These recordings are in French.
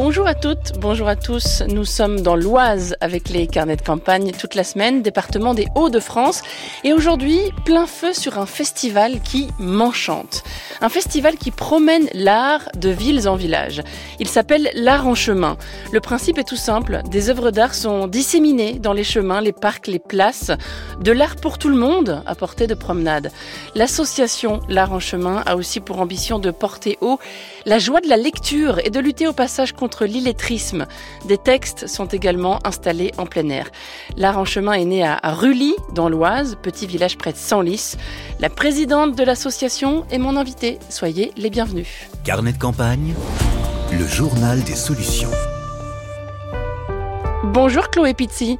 Bonjour à toutes, bonjour à tous. Nous sommes dans l'Oise avec les carnets de campagne toute la semaine, département des Hauts-de-France. Et aujourd'hui, plein feu sur un festival qui m'enchante. Un festival qui promène l'art de villes en village. Il s'appelle l'art en chemin. Le principe est tout simple. Des œuvres d'art sont disséminées dans les chemins, les parcs, les places. De l'art pour tout le monde à portée de promenade. L'association L'art en chemin a aussi pour ambition de porter haut la joie de la lecture et de lutter au passage contre l'illettrisme. Des textes sont également installés en plein air. L'art en chemin est né à Rully, dans l'Oise, petit village près de Senlis. La présidente de l'association est mon invitée. Soyez les bienvenus. Carnet de campagne, le journal des solutions. Bonjour Chloé Pizzi.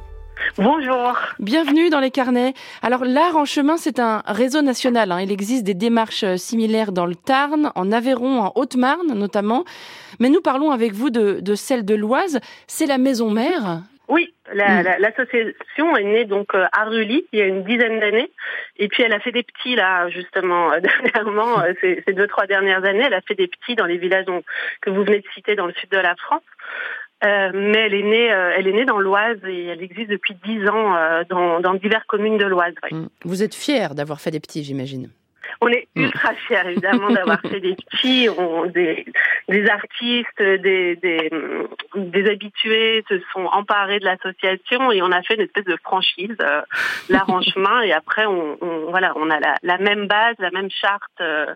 Bonjour. Bienvenue dans les carnets. Alors l'art en chemin, c'est un réseau national. Hein. Il existe des démarches euh, similaires dans le Tarn, en Aveyron, en Haute-Marne notamment. Mais nous parlons avec vous de, celle de l'Oise. C'est la maison mère. Oui, hmm. l'association est née donc euh, à Rully il y a une dizaine d'années, et puis elle a fait des petits là justement euh, dernièrement, ces, deux trois dernières années, elle a fait des petits dans les villages que vous venez de citer dans le sud de la France. Euh, mais elle est née, euh, elle est née dans l'Oise et elle existe depuis dix ans euh, dans, dans diverses communes de l'Oise. Mm. Vous êtes fière d'avoir fait des petits, j'imagine. On est mm. ultra fiers évidemment d'avoir fait des petits, des, des artistes, des, des, des, habitués se sont emparés de l'association et on a fait une espèce de franchise, euh, l'arrangement et après on, on, voilà on a la, la, même base, la même charte euh,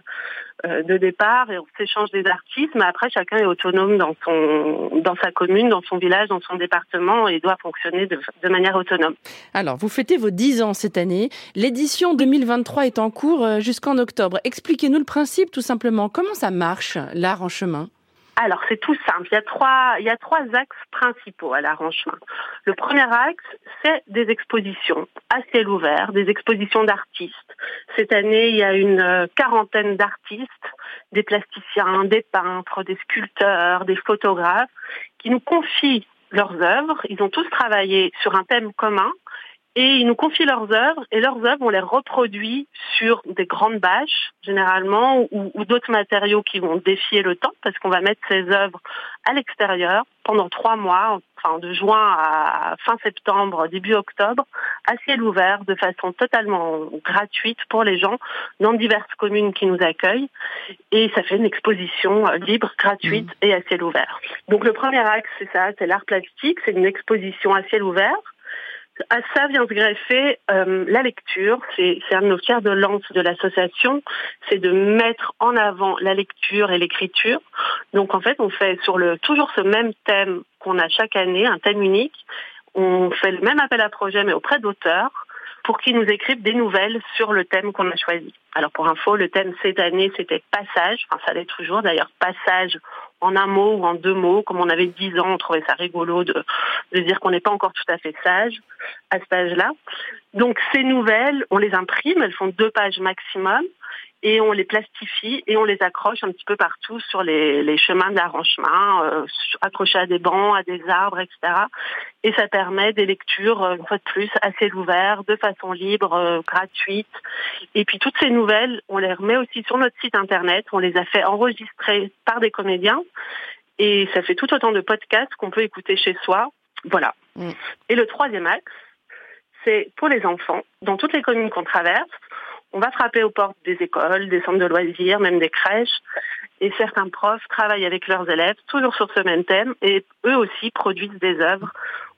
de départ et on s'échange des artistes, mais après chacun est autonome dans son dans sa commune, dans son village, dans son département et doit fonctionner de, de manière autonome. Alors, vous fêtez vos 10 ans cette année. L'édition 2023 est en cours euh, jusqu'en octobre. Expliquez-nous le principe tout simplement. Comment ça marche l'art en chemin? Alors c'est tout simple. Il y a trois, axes principaux à l'arrangement. Le premier axe, c'est des expositions à ciel ouvert, des expositions d'artistes. Cette année, il y a une euh, quarantaine d'artistes, des plasticiens, des peintres, des sculpteurs, des photographes, qui nous confient leurs œuvres. Ils ont tous travaillé sur un thème commun et ils nous confient leurs œuvres et leurs œuvres, on les reproduit sur des grandes bâches, généralement, ou, ou d'autres matériaux qui vont défier le temps, parce qu'on va mettre ces œuvres à l'extérieur pendant trois mois, enfin de juin à fin septembre, début octobre, à ciel ouvert, de façon totalement gratuite pour les gens dans diverses communes qui nous accueillent. Et ça fait une exposition libre, gratuite mmh. et à ciel ouvert. Donc le premier axe, c'est ça, c'est l'art plastique, c'est une exposition à ciel ouvert à ça vient se greffer euh, la lecture. C'est un de nos fers de lance de l'association, c'est de mettre en avant la lecture et l'écriture. Donc en fait, on fait sur le toujours ce même thème qu'on a chaque année, un thème unique. On fait le même appel à projet, mais auprès d'auteurs pour qu'ils nous écrivent des nouvelles sur le thème qu'on a choisi. Alors pour info, le thème cette année, c'était passage, enfin ça l'est toujours d'ailleurs, passage en un mot ou en deux mots. Comme on avait dix ans, on trouvait ça rigolo de, dire qu'on n'est pas encore tout à fait sage à ce âge-là. Donc ces nouvelles, on les imprime, elles font deux pages maximum et on les plastifie et on les accroche un petit peu partout sur les, les chemins d'arrangement, euh, accrochés à des bancs, à des arbres, etc. Et ça permet des lectures, euh, une fois de plus, à ciel ouvert, de façon libre, euh, gratuite. Et puis toutes ces nouvelles, on les remet aussi sur notre site internet. On les a fait enregistrer par des comédiens. Et ça fait tout autant de podcasts qu'on peut écouter chez soi. Voilà. Mm. Et le troisième axe, c'est pour les enfants, dans toutes les communes qu'on traverse, on va frapper aux portes des écoles, des centres de loisirs, même des crèches. Et certains profs travaillent avec leurs élèves, toujours sur ce même thème, et eux aussi produisent des œuvres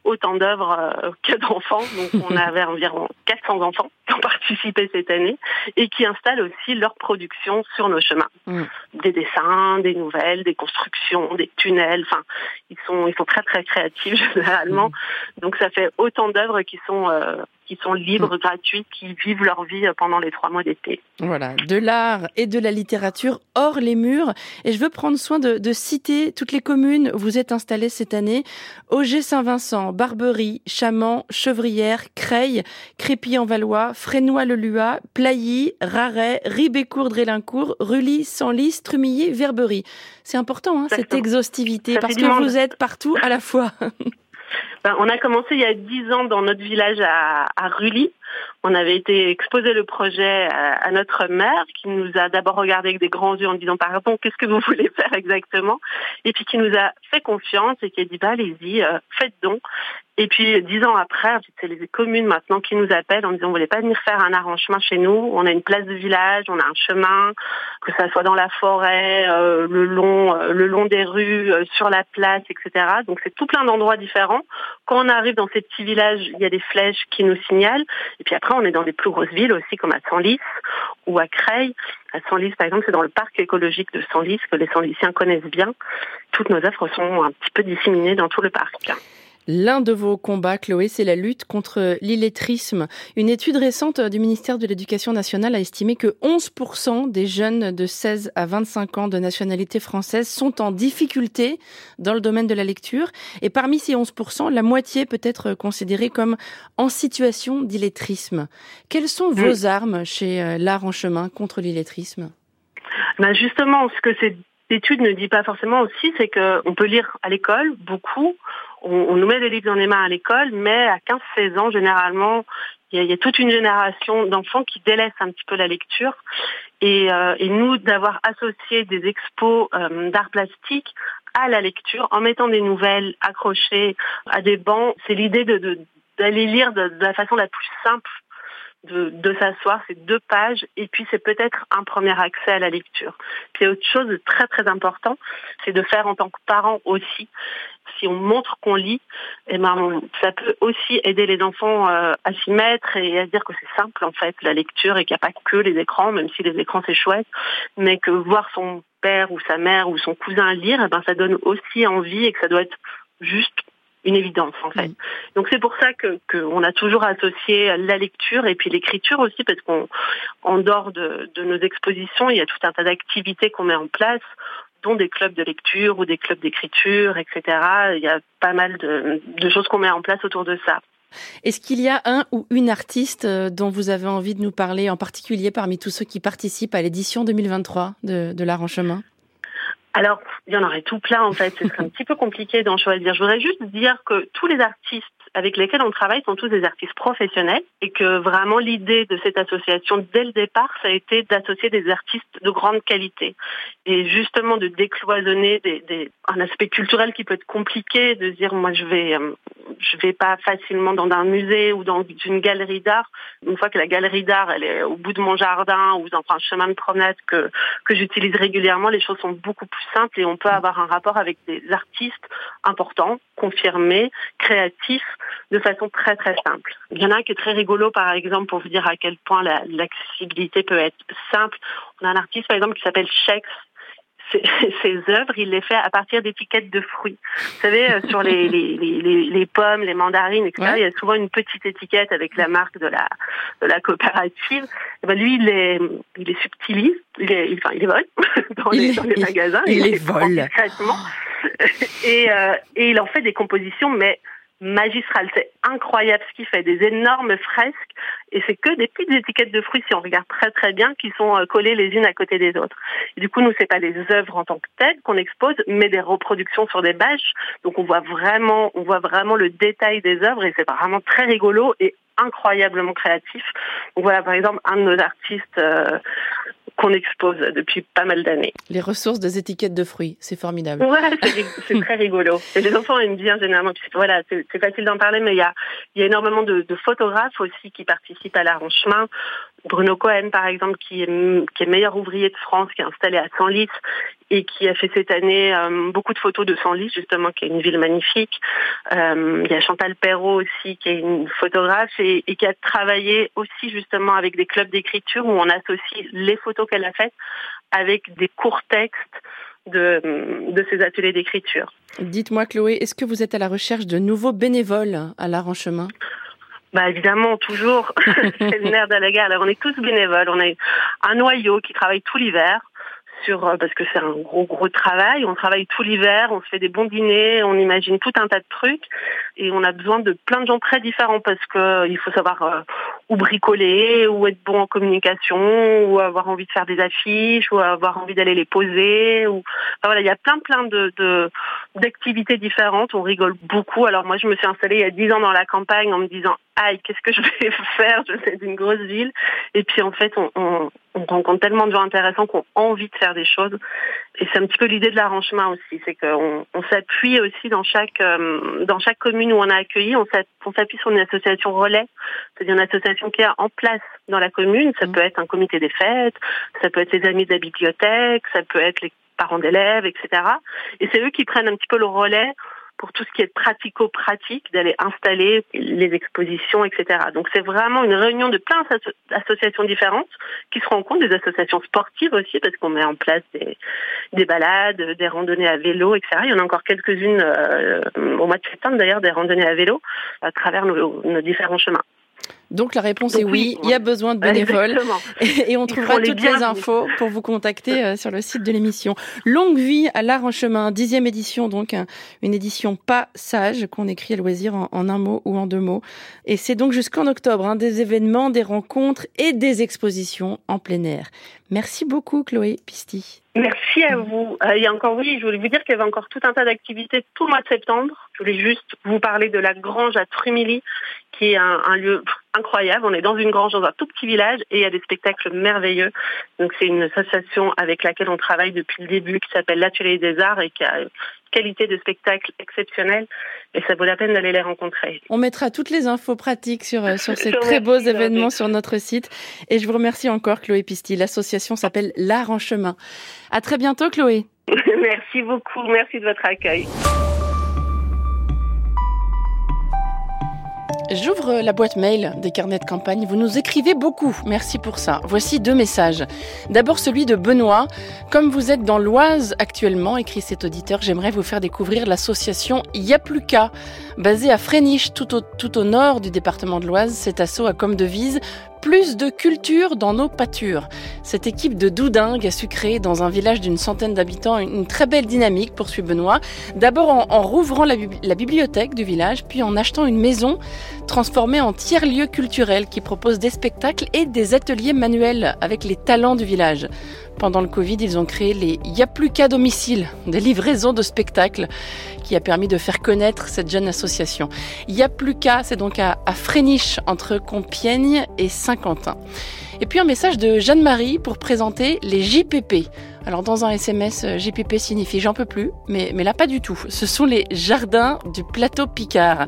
autant d'œuvres euh, que d'enfants. Donc on avait environ 400 enfants qui ont participé cette année et qui installent aussi leur production sur nos chemins. Mm. Des dessins, des nouvelles, des constructions, des tunnels. Enfin, ils sont ils sont très très créatifs généralement. Mm. Donc ça fait autant d'œuvres qui sont euh, qui sont libres, mm. gratuites, qui vivent leur vie pendant les trois mois d'été. Voilà, de l'art et de la littérature hors les murs. Et je veux prendre soin de, de citer toutes les communes où vous êtes installés cette année. Auger-Saint-Vincent, Barberie, Chamant, Chevrière, Creil, Crépy-en-Valois, Frénois-le-Lua, Plailly, Raret, Ribécourt-Drélincourt, Rully, Senlis, Trumilly, Verberie. C'est important, hein, cette exhaustivité, parce que vous êtes partout à la fois. Ben, on a commencé il y a dix ans dans notre village à, à Rully. On avait été exposé le projet à, notre maire qui nous a d'abord regardé avec des grands yeux en disant pardon, qu'est-ce que vous voulez faire exactement? Et puis qui nous a fait confiance et qui a dit bah allez-y, euh, faites donc. Et puis dix ans après, c'est les communes maintenant qui nous appellent en disant vous voulez pas venir faire un arrangement chez nous? On a une place de village, on a un chemin, que ça soit dans la forêt, euh, le long, euh, le long des rues, euh, sur la place, etc. Donc c'est tout plein d'endroits différents. Quand on arrive dans ces petits villages, il y a des flèches qui nous signalent. Et puis après, on est dans des plus grosses villes aussi, comme à Senlis ou à Creil. À Senlis, par exemple, c'est dans le parc écologique de Senlis que les Senlisiens connaissent bien. Toutes nos offres sont un petit peu disséminées dans tout le parc. L'un de vos combats, Chloé, c'est la lutte contre l'illettrisme. Une étude récente du ministère de l'Éducation nationale a estimé que 11% des jeunes de 16 à 25 ans de nationalité française sont en difficulté dans le domaine de la lecture. Et parmi ces 11%, la moitié peut être considérée comme en situation d'illettrisme. Quelles sont vos armes chez euh, l'art en chemin contre l'illettrisme? Ben Justement, ce que cette étude ne dit pas forcément aussi, c'est qu'on peut lire à l'école beaucoup, on, nous met des livres dans les mains à l'école, mais à 15-16 ans, généralement, il y, a, toute une génération d'enfants qui délaissent un petit peu la lecture. Et, euh, nous, d'avoir associé des expos euh, d'art plastique à la lecture, en mettant des nouvelles accrochées à des bancs, c'est l'idée d'aller lire de, la façon la plus simple de, s'asseoir, c'est deux pages, et puis c'est peut-être un premier accès à la lecture. Puis autre chose de très très important, c'est de faire en tant que parent aussi. Si on montre qu'on lit, eh ben, ça peut aussi aider les enfants euh, à s'y mettre et à dire que c'est simple en fait la lecture et qu'il n'y a pas que les écrans, même si les écrans c'est chouette, mais que voir son père ou sa mère ou son cousin lire, eh ben, ça donne aussi envie et que ça doit être juste une évidence en fait. Mm. Donc c'est pour ça que qu'on a toujours associé la lecture et puis l'écriture aussi parce qu'on en dehors de, de nos expositions, il y a tout un tas d'activités qu'on met en place dont des clubs de lecture ou des clubs d'écriture, etc. Il y a pas mal de, de choses qu'on met en place autour de ça. Est-ce qu'il y a un ou une artiste euh, dont vous avez envie de nous parler, en particulier parmi tous ceux qui participent à l'édition 2023 de, de l'Art en chemin? Alors, il y en aurait tout plein en fait. C'est un petit peu compliqué d'en choisir. Je voudrais juste dire que tous les artistes avec lesquels on travaille sont tous des artistes professionnels et que vraiment l'idée de cette association dès le départ, ça a été d'associer des artistes de grande qualité et justement de décloisonner des, un aspect culturel qui peut être compliqué, de dire moi je vais euh, je vais pas facilement dans un musée ou dans une galerie d'art. Une fois que la galerie d'art elle est au bout de mon jardin ou dans un chemin de promenade que que j'utilise régulièrement, les choses sont beaucoup plus simples et on peut avoir un rapport avec des artistes importants, confirmés, créatifs de façon très très simple. Il y en a un qui est très rigolo par exemple pour vous dire à quel point l'accessibilité peut être simple. On a un artiste par exemple qui s'appelle Shex ses, œuvres, il les fait à partir d'étiquettes de fruits. Vous savez, euh, sur les, les, les, les, pommes, les mandarines, etc., il y a souvent une petite étiquette avec la marque de la, de la coopérative. Et ben lui, il est, il est subtilise, il est, enfin, il est vole dans, les, dans les magasins. Il, les vole. Et, euh, et il en fait des compositions, mais magistral. C'est incroyable ce qu'il fait, des énormes fresques et c'est que des petites étiquettes de fruits si on regarde très très bien qui sont euh, collées les unes à côté des autres. Du coup, nous c'est pas des œuvres en tant que telles qu'on expose, mais des reproductions sur des bâches. Donc on voit vraiment, on voit vraiment le détail des œuvres et c'est vraiment très rigolo et incroyablement créatif. Donc voilà, par exemple, un de nos artistes euh, qu'on expose depuis pas mal d'années. Les ressources des étiquettes de fruits, c'est formidable. Ouais, c'est très rigolo. Et les enfants aiment bien généralement. Voilà, c'est facile d'en parler, mais il y a, y a énormément de, de, photographes aussi qui participent à l'arrangement. Bruno Cohen, par exemple, qui est, qui est meilleur ouvrier de France, qui est installé à Senlis et qui a fait cette année euh, beaucoup de photos de Senlis, justement, qui est une ville magnifique. Euh, il y a Chantal Perrault aussi, qui est une photographe et, et qui a travaillé aussi justement avec des clubs d'écriture où on associe les photos qu'elle a faites avec des courts textes de, de ces ateliers d'écriture. Dites-moi, Chloé, est-ce que vous êtes à la recherche de nouveaux bénévoles à l'art en chemin? Bah évidemment, toujours, c'est le nerf de la guerre. Alors, on est tous bénévoles. On a un noyau qui travaille tout l'hiver sur euh, parce que c'est un gros gros travail. On travaille tout l'hiver, on se fait des bons dîners, on imagine tout un tas de trucs et on a besoin de plein de gens très différents parce que euh, il faut savoir euh, ou bricoler, ou être bon en communication, ou avoir envie de faire des affiches, ou avoir envie d'aller les poser. Ou voilà, il y a plein plein de d'activités différentes. On rigole beaucoup. Alors moi, je me suis installée il y a dix ans dans la campagne en me disant aïe, qu'est-ce que je vais faire? Je suis d'une grosse ville. Et puis en fait, on, on, on rencontre tellement de gens intéressants qu'on a envie de faire des choses. Et c'est un petit peu l'idée de l'arrangement aussi, c'est qu'on on, s'appuie aussi dans chaque euh, dans chaque commune où on a accueilli, on s'appuie sur une association relais, c'est-à-dire une association qui est en place dans la commune. Ça mmh. peut être un comité des fêtes, ça peut être les amis de la bibliothèque, ça peut être les parents d'élèves, etc. Et c'est eux qui prennent un petit peu le relais pour tout ce qui est pratico-pratique, d'aller installer les expositions, etc. Donc c'est vraiment une réunion de plein d'associations différentes qui se rencontrent, des associations sportives aussi, parce qu'on met en place des, des balades, des randonnées à vélo, etc. Il y en a encore quelques-unes euh, au mois de septembre d'ailleurs, des randonnées à vélo à travers nos différents chemins. Donc la réponse est oui, il y a besoin de bénévoles et, on trouvera toutes les infos pour vous contacter euh, sur le site de l'émission. Longue vie à l'art en chemin, dixième édition donc, une édition pas sage qu'on écrit à loisir en, un mot ou en deux mots. Et c'est donc jusqu'en octobre, hein, des événements, des rencontres et des expositions en plein air. Merci beaucoup Chloé Pisti. Merci à vous. Euh, et encore oui, je voulais vous dire qu'il y avait encore tout un tas d'activités tout le mois de septembre. Je voulais juste vous parler de la grange à Trumilly, qui est un, un lieu incroyable. On est dans une grange dans un tout petit village et il y a des spectacles merveilleux. Donc c'est une association avec laquelle on travaille depuis le début qui s'appelle l'Atelier des Arts et qui a qualité de spectacle exceptionnelle et ça vaut la peine d'aller les rencontrer. On mettra toutes les infos pratiques sur, euh, sur ces très beaux événements sur notre site et je vous remercie encore Chloé Pisti. L'association s'appelle L'Art en chemin. À très bientôt Chloé. merci beaucoup, merci de votre accueil. J'ouvre la boîte mail des carnets de campagne. Vous nous écrivez beaucoup. Merci pour ça. Voici deux messages. D'abord celui de Benoît. Comme vous êtes dans l'Oise actuellement, écrit cet auditeur, j'aimerais vous faire découvrir l'association Yapluka, basée à Fréniche, tout au, tout au nord du département de l'Oise. Cet assaut a comme devise plus de culture dans nos pâtures. Cette équipe de doudingues a su créer dans un village d'une centaine d'habitants une très belle dynamique, poursuit Benoît. D'abord en, rouvrant la, bibliothèque du village, puis en achetant une maison transformée en tiers-lieu culturel qui propose des spectacles et des ateliers manuels avec les talents du village. Pendant le Covid, ils ont créé les Y'a plus qu'à domicile, des livraisons de spectacles qui a permis de faire connaître cette jeune association. Y'a plus qu'à, c'est donc à, à Fréniche, entre Compiègne et Saint-Quentin. Et puis un message de Jeanne-Marie pour présenter les JPP. Alors dans un SMS, euh, JPP signifie j'en peux plus, mais, mais là pas du tout. Ce sont les jardins du plateau Picard,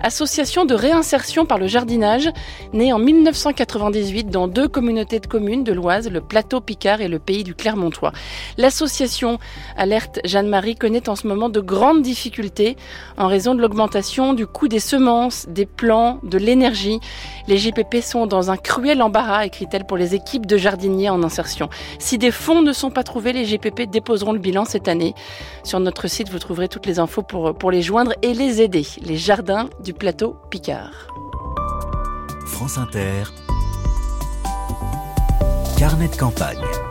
association de réinsertion par le jardinage, née en 1998 dans deux communautés de communes de l'Oise, le plateau Picard et le pays du Clermontois. L'association Alerte Jeanne-Marie connaît en ce moment de grandes difficultés en raison de l'augmentation du coût des semences, des plants, de l'énergie. Les JPP sont dans un cruel embarras, écrit-elle pour les équipes de jardiniers en insertion. Si des fonds ne sont pas trouvés, les GPP déposeront le bilan cette année. Sur notre site, vous trouverez toutes les infos pour, pour les joindre et les aider. Les jardins du plateau Picard. France Inter. Carnet de campagne.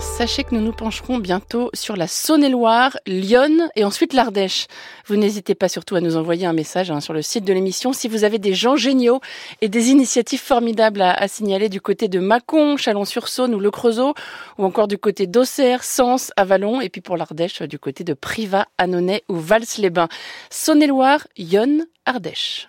Sachez que nous nous pencherons bientôt sur la Saône-et-Loire, Lyon et ensuite l'Ardèche. Vous n'hésitez pas surtout à nous envoyer un message hein, sur le site de l'émission si vous avez des gens géniaux et des initiatives formidables à, signaler du côté de Mâcon, Chalon-sur-Saône ou Le Creusot, ou encore du côté d'Auxerre, Sens, Avalon, et puis pour l'Ardèche du côté de Privas, Annonay ou Vals-les-Bains. Saône-et-Loire, Lyon, Ardèche.